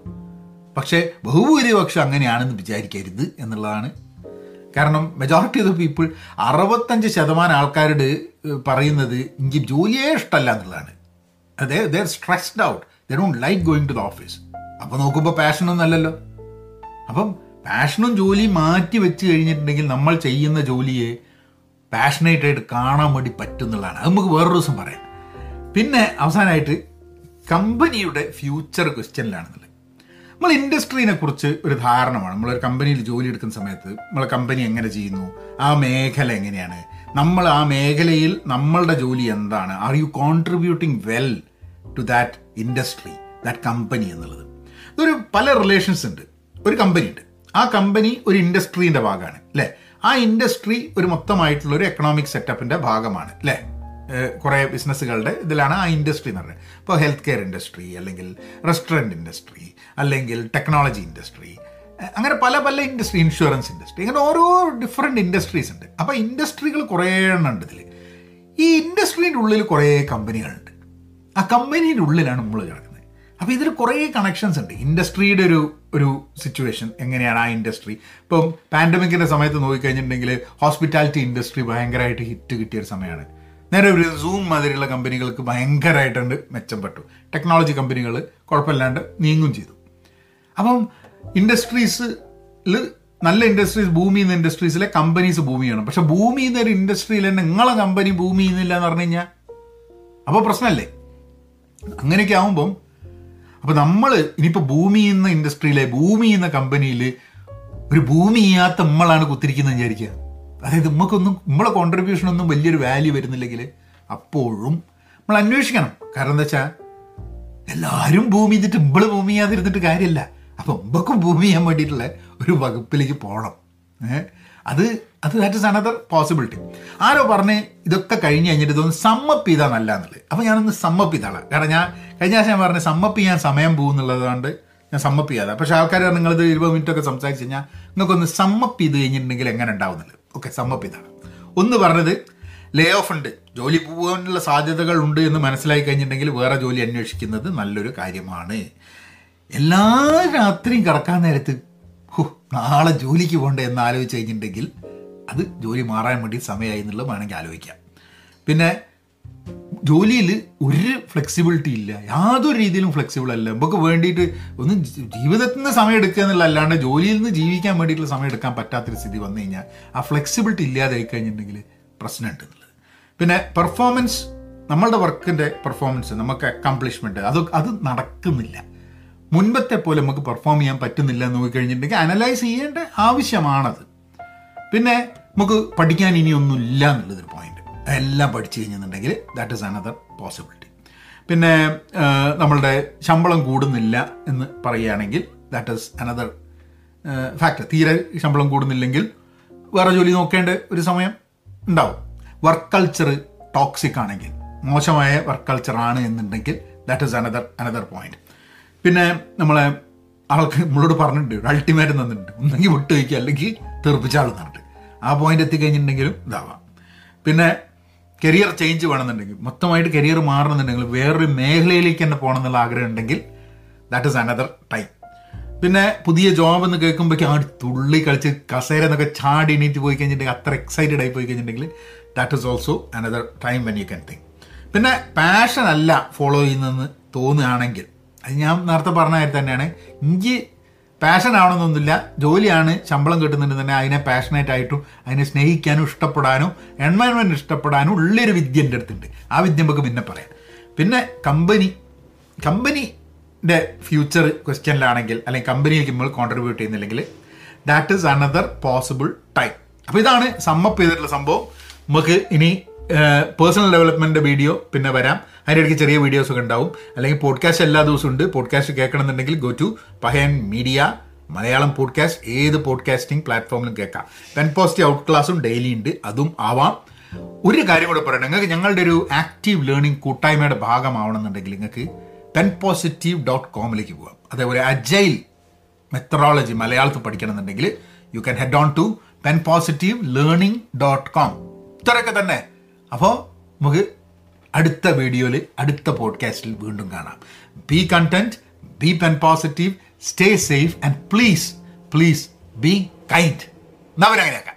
പക്ഷേ ബഹുഭൂരിപക്ഷം അങ്ങനെയാണെന്ന് വിചാരിക്കരുത് എന്നുള്ളതാണ് കാരണം മെജോറിറ്റി ഓഫ് ദ പീപ്പിൾ അറുപത്തഞ്ച് ശതമാനം ആൾക്കാരോട് പറയുന്നത് എനിക്ക് ജോലിയേ ഇഷ്ടമല്ല എന്നുള്ളതാണ്. അതെ they're stressed out they don't like going to the office അപ്പോൾ നോക്കുമ്പോൾ പാഷനൊന്നും അല്ലല്ലോ. അപ്പം പാഷനും ജോലിയും മാറ്റി വെച്ച് കഴിഞ്ഞിട്ടുണ്ടെങ്കിൽ നമ്മൾ ചെയ്യുന്ന ജോലിയെ പാഷനേറ്റ് ആയിട്ട് കാണാൻ വേണ്ടി പറ്റുന്നുള്ളതാണ്. അത് നമുക്ക് വേറൊരു ദിവസം പറയാം. പിന്നെ അവസാനമായിട്ട് കമ്പനിയുടെ ഫ്യൂച്ചർ ക്വസ്റ്റ്യനിലാണെന്നുള്ളത് നമ്മൾ ഇൻഡസ്ട്രീനെ കുറിച്ച് ഒരു ധാരണമാണ്. നമ്മളൊരു കമ്പനിയിൽ ജോലി എടുക്കുന്ന സമയത്ത് നമ്മളെ കമ്പനി എങ്ങനെ ചെയ്യുന്നു? ആ മേഖല എങ്ങനെയാണ്? നമ്മൾ ആ മേഖലയിൽ നമ്മളുടെ ജോലി എന്താണ്? Are you contributing well to that industry that company എന്നുള്ളത്. ഇതൊരു പല റിലേഷൻസ് ഉണ്ട്. ഒരു കമ്പനി ഉണ്ട്. ആ കമ്പനി ഒരു ഇൻഡസ്ട്രീന്റെ ഭാഗമാണ് അല്ലേ? ആ ഇൻഡസ്ട്രി ഒരു മൊത്തമായിട്ടുള്ള ഒരു എക്കണോമിക് സെറ്റപ്പിന്റെ ഭാഗമാണ് അല്ലേ? കുറേ ബിസിനസ്സുകളുടെ ഇതിലാണ് ആ ഇൻഡസ്ട്രി എന്ന് പറയുന്നത്. ഇപ്പോൾ ഹെൽത്ത് കെയർ ഇൻഡസ്ട്രി അല്ലെങ്കിൽ റെസ്റ്റോറന്റ് ഇൻഡസ്ട്രി അല്ലെങ്കിൽ ടെക്നോളജി ഇൻഡസ്ട്രി അങ്ങനെ പല പല ഇൻഡസ്ട്രി ഇൻഷുറൻസ് ഇൻഡസ്ട്രി അങ്ങനെ ഓരോ ഡിഫറെന്റ് ഇൻഡസ്ട്രീസ് ഉണ്ട്. അപ്പോൾ ഇൻഡസ്ട്രികൾ കുറേ എണ്ണം ഉണ്ട് ഇതിൽ ഈ ഇൻഡസ്ട്രീന്റെ ഉള്ളിൽ കുറേ കമ്പനികളുണ്ട്. ആ കമ്പനീന്റെ ഉള്ളിലാണ് നമ്മൾ കിടക്കുന്നത്. അപ്പോൾ ഇതിൽ കുറേ കണക്ഷൻസ് ഉണ്ട്. ഇൻഡസ്ട്രിയുടെ ഒരു ഒരു സിറ്റുവേഷൻ എങ്ങനെയാണ് ആ ഇൻഡസ്ട്രി? ഇപ്പം പാൻഡമിക്കിന്റെ സമയത്ത് നോക്കിക്കഴിഞ്ഞിട്ടുണ്ടെങ്കിൽ ഹോസ്പിറ്റാലിറ്റി ഇൻഡസ്ട്രി ഭയങ്കരമായിട്ട് ഹിറ്റ് കിട്ടിയ ഒരു സമയമാണ്. നേരെ ഒരു സൂം മാതിരിയുള്ള കമ്പനികൾക്ക് ഭയങ്കരമായിട്ടുണ്ട് മെച്ചപ്പെട്ടു. ടെക്നോളജി കമ്പനികൾ കുഴപ്പമില്ലാണ്ട് നീങ്ങും ചെയ്തു. അപ്പം ഇൻഡസ്ട്രീസിൽ നല്ല ഇൻഡസ്ട്രീസ് ഭൂമി നിന്ന് ഇൻഡസ്ട്രീസിലെ കമ്പനീസ് ഭൂമിയാണ്. പക്ഷെ ഭൂമി ഒരു ഇൻഡസ്ട്രിയിൽ തന്നെ നിങ്ങളെ കമ്പനി ഭൂമി നിന്നില്ല എന്ന് പറഞ്ഞു കഴിഞ്ഞാൽ അപ്പോൾ പ്രശ്നമല്ലേ അങ്ങനെയൊക്കെ ആകുമ്പം അപ്പോൾ നമ്മൾ ഇനിയിപ്പോൾ ഭൂമി എന്ന ഇൻഡസ്ട്രിയിലെ ഭൂമി എന്ന കമ്പനിയിൽ ഒരു ഭൂമി ചെയ്യാത്ത നമ്മളാണ് കുത്തിരിക്കുന്നത് വിചാരിക്കുക. അതായത് നമുക്കൊന്നും നമ്മളെ കോൺട്രിബ്യൂഷൻ ഒന്നും വലിയൊരു വാല്യൂ വരുന്നില്ലെങ്കിൽ അപ്പോഴും നമ്മൾ അന്വേഷിക്കണം. കാരണം എന്താ വെച്ചാൽ എല്ലാവരും ഭൂമി ചെയ്തിട്ട് ഇമ്പൾ ഭൂമി ചെയ്യാതിരുന്നിട്ട് കാര്യമില്ല അപ്പം ഉമ്പക്കും ഭൂമി ചെയ്യാൻ വേണ്ടിയിട്ടുള്ള ഒരു വകുപ്പിലേക്ക് പോകണം അത് അത് ദാറ്റ് ഇസ് അനദർ പോസിബിലിറ്റി ആരോ പറഞ്ഞ് ഇതൊക്കെ കഴിഞ്ഞ് കഴിഞ്ഞിട്ട് ഇതൊന്ന് സമ്മപ്പ് ചെയ്താൽ നല്ല എന്നുള്ളത് അപ്പം ഞാനൊന്ന് സമ്മപ്പ് ചെയ്താളാം. കാരണം ഞാൻ കഴിഞ്ഞ ആഴ്ച ഞാൻ പറഞ്ഞ് സമ്മപ്പ് ചെയ്യാൻ സമയം പോകുന്നുള്ളത് കൊണ്ട് ഞാൻ സമ്മപ്പ് ചെയ്യാതെ. പക്ഷേ ആൾക്കാർ നിങ്ങളിത് ഇരുപത് മിനിറ്റ് ഒക്കെ സംസാരിച്ച് കഴിഞ്ഞാൽ നിങ്ങൾക്കൊന്ന് സമ്മപ്പ് ചെയ്ത് കഴിഞ്ഞിട്ടുണ്ടെങ്കിൽ എങ്ങനെ ഉണ്ടാവുന്നുള്ളത്? ഓക്കെ സമ്മപ്പ് ഇതാണ് ഒന്ന് പറഞ്ഞത് ലേ ഓഫ് ഉണ്ട്. ജോലി പോകാനുള്ള സാധ്യതകൾ ഉണ്ട് എന്ന് മനസ്സിലായി കഴിഞ്ഞിട്ടുണ്ടെങ്കിൽ വേറെ ജോലി അന്വേഷിക്കുന്നത് നല്ലൊരു കാര്യമാണ്. എല്ലാ രാത്രിയും കിടക്കാൻ നേരത്ത് നാളെ ജോലിക്ക് പോകണ്ടേ എന്ന് ആലോചിച്ച് കഴിഞ്ഞിട്ടുണ്ടെങ്കിൽ അത് ജോലി മാറാൻ വേണ്ടി സമയമായി എന്നുള്ളത് വേണമെങ്കിൽ ആലോചിക്കാം. പിന്നെ ജോലിയിൽ ഒരു ഫ്ലെക്സിബിലിറ്റി ഇല്ല. യാതൊരു രീതിയിലും ഫ്ലെക്സിബിൾ അല്ല. നമുക്ക് വേണ്ടിയിട്ട് ഒന്ന് ജീവിതത്തിൽ നിന്ന് സമയം എടുക്കുക എന്നുള്ള അല്ലാണ്ട് ജോലിയിൽ നിന്ന് ജീവിക്കാൻ വേണ്ടിയിട്ടുള്ള സമയം എടുക്കാൻ പറ്റാത്തൊരു സ്ഥിതി വന്നു കഴിഞ്ഞാൽ ആ ഫ്ലെക്സിബിലിറ്റി ഇല്ലാതായി കഴിഞ്ഞിട്ടുണ്ടെങ്കിൽ പ്രശ്നമുണ്ട് എന്നുള്ളത്. പിന്നെ പെർഫോമൻസ് നമ്മളുടെ വർക്കിന്റെ പെർഫോമൻസ് നമുക്ക് അക്കംപ്ലിഷ്മെന്റ് അത് അത് നടക്കുന്നില്ല. മുൻപത്തെ പോലെ നമുക്ക് പെർഫോം ചെയ്യാൻ പറ്റുന്നില്ല എന്ന് നോക്കിക്കഴിഞ്ഞിട്ടുണ്ടെങ്കിൽ അനലൈസ് ചെയ്യേണ്ട ആവശ്യമാണത്. പിന്നെ നമുക്ക് പഠിക്കാൻ ഇനിയൊന്നും ഇല്ല എന്നുള്ളതൊരു പോയിന്റ് എല്ലാം പഠിച്ചു കഴിഞ്ഞെന്നുണ്ടെങ്കിൽ ദാറ്റ് ഇസ് അനദർ പോസിബിലിറ്റി പിന്നെ നമ്മളുടെ ശമ്പളം കൂടുന്നില്ല എന്ന് പറയുകയാണെങ്കിൽ ദാറ്റ് ഇസ് അനദർ ഫാക്ടർ തീരെ ശമ്പളം കൂടുന്നില്ലെങ്കിൽ വേറെ ജോലി നോക്കേണ്ട ഒരു സമയം ഉണ്ടാവും. വർക്ക് കൾച്ചർ ടോക്സിക് ആണെങ്കിൽ മോശമായ വർക്ക് കൾച്ചർ ആണ് എന്നുണ്ടെങ്കിൽ that is another another point പിന്നെ നമ്മളെ ആൾക്ക് നമ്മളോട് പറഞ്ഞിട്ടുണ്ട് അൾട്ടിമേറ്റ് തന്നിട്ടുണ്ട് ഒന്നെങ്കിൽ വിട്ടു വയ്ക്കുക അല്ലെങ്കിൽ തെറുപ്പിച്ചാൾ തന്നിട്ട് ആ പോയിന്റ് എത്തിക്കഴിഞ്ഞിട്ടുണ്ടെങ്കിലും ഇതാവാം. പിന്നെ കരിയർ ചേഞ്ച് വേണമെന്നുണ്ടെങ്കിൽ മൊത്തമായിട്ട് കരിയർ മാറണമെന്നുണ്ടെങ്കിൽ വേറൊരു മേഖലയിലേക്ക് തന്നെ പോകണം എന്നുള്ള ആഗ്രഹം ഉണ്ടെങ്കിൽ ദാറ്റ് ഇസ് അനദർ ടൈം പിന്നെ പുതിയ ജോബ് എന്ന് കേൾക്കുമ്പോഴേക്കും ആ തുള്ളി കളിച്ച് കസേര എന്നൊക്കെ ചാടി എണീറ്റ് പോയി കഴിഞ്ഞിട്ടുണ്ടെങ്കിൽ അത്ര എക്സൈറ്റഡ് ആയി പോയി കഴിഞ്ഞിട്ടുണ്ടെങ്കിൽ that is also another time when you can think പിന്നെ പാഷൻ അല്ല ഫോളോ ചെയ്യുന്നതെന്ന് തോന്നുകയാണെങ്കിൽ അത് ഞാൻ നേരത്തെ പറഞ്ഞ കാര്യം തന്നെയാണ് എനിക്ക് പാഷൻ ആവണമെന്നൊന്നുമില്ല ജോലിയാണ് ശമ്പളം കിട്ടുന്നുണ്ട് തന്നെ അതിനെ പാഷനേറ്റ് ആയിട്ടും അതിനെ സ്നേഹിക്കാനും ഇഷ്ടപ്പെടാനും എൻവയൺമെന്റ് ഇഷ്ടപ്പെടാനും ഉള്ളൊരു വിദ്യ എന്റെ അടുത്തുണ്ട്. ആ വിദ്യ നമുക്ക് പിന്നെ പറയാം. പിന്നെ കമ്പനി കമ്പനിയുടെ ഫ്യൂച്ചർ ക്വസ്റ്റ്യനിലാണെങ്കിൽ അല്ലെങ്കിൽ കമ്പനിയിലേക്ക് നമ്മൾ കോൺട്രിബ്യൂട്ട് ചെയ്യുന്നില്ലെങ്കിൽ that is another possible time അപ്പോൾ ഇതാണ് സമ്മപ്പ് ചെയ്തിട്ടുള്ള സംഭവം. നമുക്ക് ഇനി പേഴ്സണൽ ഡെവലപ്മെന്റ് വീഡിയോ പിന്നെ വരാം. അതിന്റെ ഇടയ്ക്ക് ചെറിയ വീഡിയോസ് ഒക്കെ ഉണ്ടാവും. അല്ലെങ്കിൽ പോഡ്കാസ്റ്റ് എല്ലാ ദിവസവും ഉണ്ട്. Podcast കേൾക്കണമെന്നുണ്ടെങ്കിൽ go to Pahayan media Malayalam podcast ഏത് പോഡ്കാസ്റ്റിംഗ് പ്ലാറ്റ്ഫോമിലും കേൾക്കാം. പെൻ പോസ്റ്റ് ഔട്ട് ക്ലാസ്സും ഡെയിലി ഉണ്ട്. അതും ആവാം. ഒരു കാര്യം കൂടെ പറയണം നിങ്ങൾക്ക് ഞങ്ങളുടെ ഒരു ആക്റ്റീവ് ലേണിംഗ് കൂട്ടായ്മയുടെ ഭാഗമാവണമെന്നുണ്ടെങ്കിൽ നിങ്ങൾക്ക് പെൻ പോസിറ്റീവ് ഡോട്ട് കോമിലേക്ക് പോകാം അതേപോലെ അജൈൽ മെത്തറോളജി മലയാളത്തിൽ പഠിക്കണമെന്നുണ്ടെങ്കിൽ you can head on to pen positive learning dot com ഇത്രയൊക്കെ തന്നെ. അപ്പോൾ നമുക്ക് അടുത്ത വീഡിയോയിൽ അടുത്ത പോഡ്കാസ്റ്റിൽ വീണ്ടും കാണാം. Be content be pen positive stay safe and please please be kind എന്നവരങ്ങനെയാക്കാം